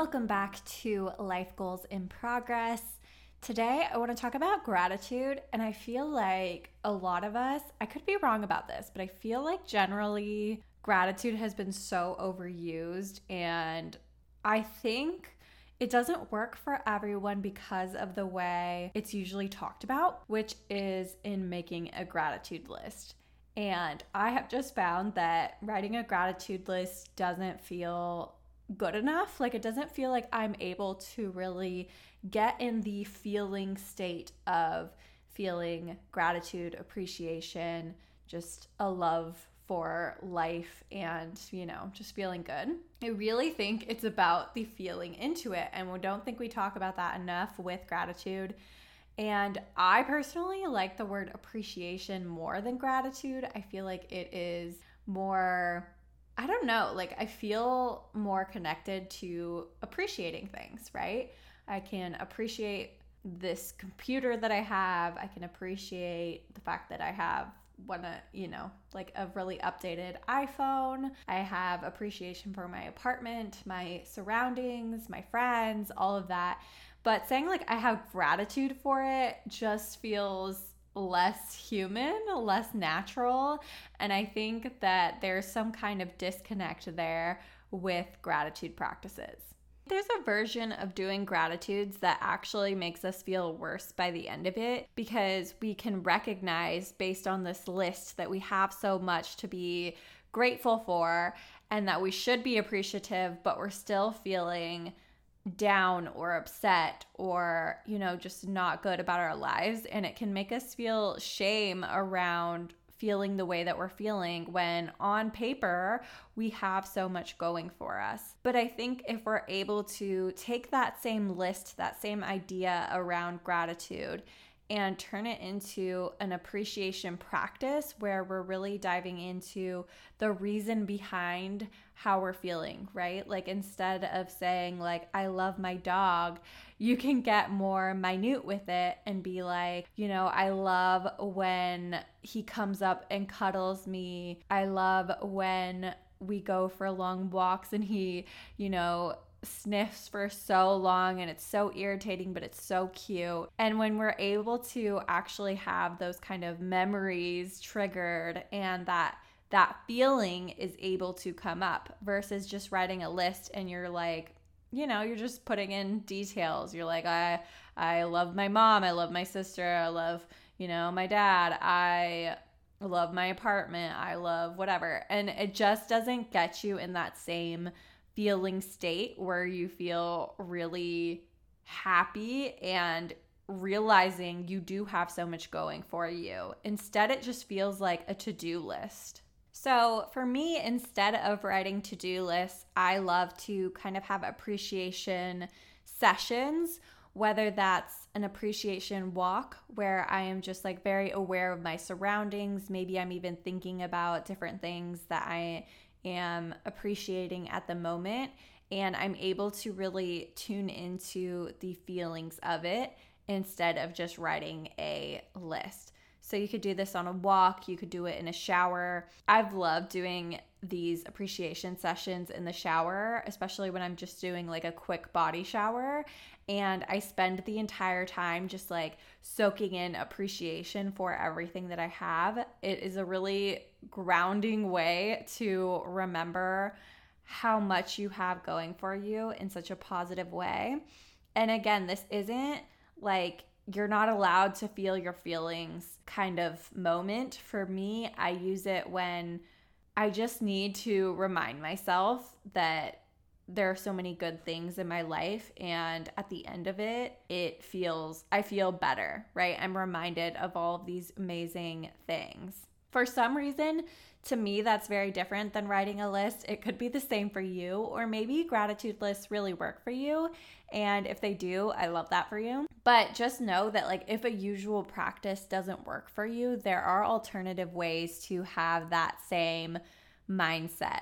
Welcome back to Life Goals in Progress. Today, I want to talk about gratitude, and I feel like a lot of us, I could be wrong about this, but I feel like generally gratitude has been so overused, and I think it doesn't work for everyone because of the way it's usually talked about, which is in making a gratitude list. And I have just found that writing a gratitude list doesn't feel good enough. Like, it doesn't feel like I'm able to really get in the feeling state of feeling gratitude, appreciation, just a love for life and, you know, just feeling good. I really think it's about the feeling into it. And we don't think we talk about that enough with gratitude. And I personally like the word appreciation more than gratitude. I feel like it is more, I don't know, like I feel more connected to appreciating things, right? I can appreciate this computer that I have. I can appreciate the fact that I have one, uh, you know, like a really updated iPhone. I have appreciation for my apartment, my surroundings, my friends, all of that. But saying like I have gratitude for it just feels less human, less natural. And I think that there's some kind of disconnect there with gratitude practices. There's a version of doing gratitudes that actually makes us feel worse by the end of it because we can recognize based on this list that we have so much to be grateful for and that we should be appreciative, but we're still feeling down or upset or, you know, just not good about our lives. And it can make us feel shame around feeling the way that we're feeling when on paper we have so much going for us. But I think if we're able to take that same list, that same idea around gratitude, and turn it into an appreciation practice where we're really diving into the reason behind how we're feeling, right? Like instead of saying like I love my dog, you can get more minute with it and be like, you know, I love when he comes up and cuddles me. I love when we go for long walks and he, you know, sniffs for so long and it's so irritating, but it's so cute. And when we're able to actually have those kind of memories triggered and that that feeling is able to come up versus just writing a list and you're like, you know, you're just putting in details. You're like, I I love my mom, I love my sister, I love, you know, my dad. I love my apartment, I love whatever. And it just doesn't get you in that same feeling state where you feel really happy and realizing you do have so much going for you. Instead, it just feels like a to do list. So, for me, instead of writing to do lists, I love to kind of have appreciation sessions, whether that's an appreciation walk where I am just like very aware of my surroundings. Maybe I'm even thinking about different things that I am appreciating at the moment and I'm able to really tune into the feelings of it instead of just writing a list. So you could do this on a walk, you could do it in a shower. I've loved doing these appreciation sessions in the shower, especially when I'm just doing like a quick body shower. And I spend the entire time just like soaking in appreciation for everything that I have. It is a really grounding way to remember how much you have going for you in such a positive way. And again, this isn't like you're not allowed to feel your feelings kind of moment. For me, I use it when I just need to remind myself that there are so many good things in my life and at the end of it it feels i feel better right? I'm reminded of all of these amazing things. For some reason to me that's very different than writing a list. It could be the same for you or maybe gratitude lists really work for you. And if they do i love that for you. But just know that like if a usual practice doesn't work for you there are alternative ways to have that same mindset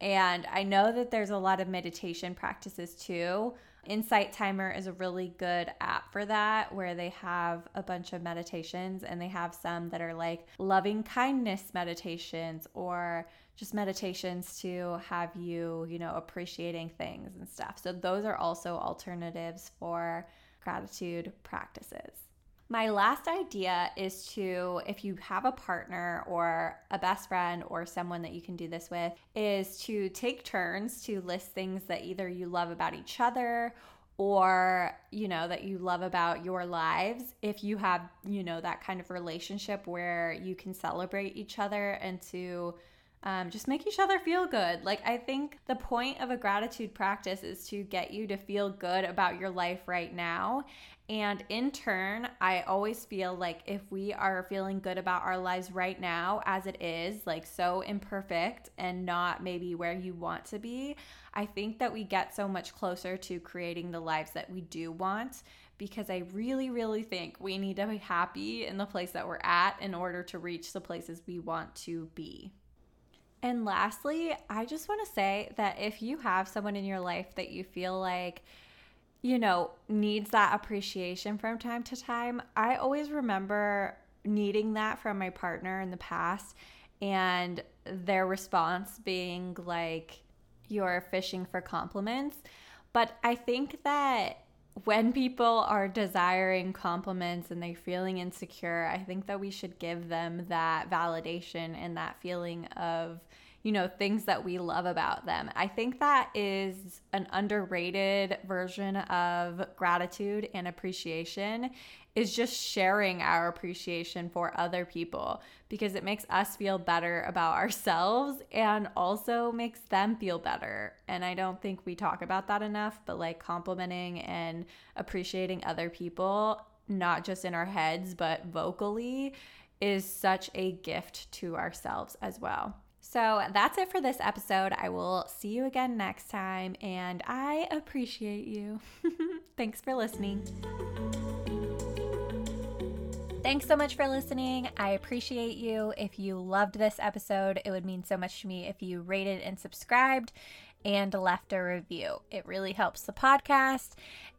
And I know that there's a lot of meditation practices too. Insight Timer is a really good app for that, where they have a bunch of meditations and they have some that are like loving kindness meditations or just meditations to have you, you know, appreciating things and stuff. So those are also alternatives for gratitude practices. My last idea is to, if you have a partner or a best friend or someone that you can do this with, is to take turns to list things that either you love about each other or you know that you love about your lives if you have you know that kind of relationship where you can celebrate each other and to um, just make each other feel good. Like, I think the point of a gratitude practice is to get you to feel good about your life right now. And in turn, I always feel like if we are feeling good about our lives right now, as it is, like so imperfect and not maybe where you want to be, I think that we get so much closer to creating the lives that we do want because I really, really think we need to be happy in the place that we're at in order to reach the places we want to be. And lastly, I just want to say that if you have someone in your life that you feel like, you know, needs that appreciation from time to time, I always remember needing that from my partner in the past and their response being like, you're fishing for compliments. But I think that when people are desiring compliments and they're feeling insecure, I think that we should give them that validation and that feeling of, you know, things that we love about them. I think that is an underrated version of gratitude and appreciation is just sharing our appreciation for other people because it makes us feel better about ourselves and also makes them feel better. And I don't think we talk about that enough, but like complimenting and appreciating other people, not just in our heads, but vocally, is such a gift to ourselves as well. So that's it for this episode. I will see you again next time, and I appreciate you. Thanks for listening. Thanks so much for listening. I appreciate you. If you loved this episode, it would mean so much to me if you rated and subscribed and left a review. It really helps the podcast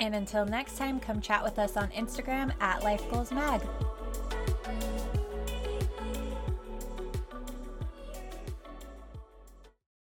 And until next time, come chat with us on Instagram at Life Goals Mag.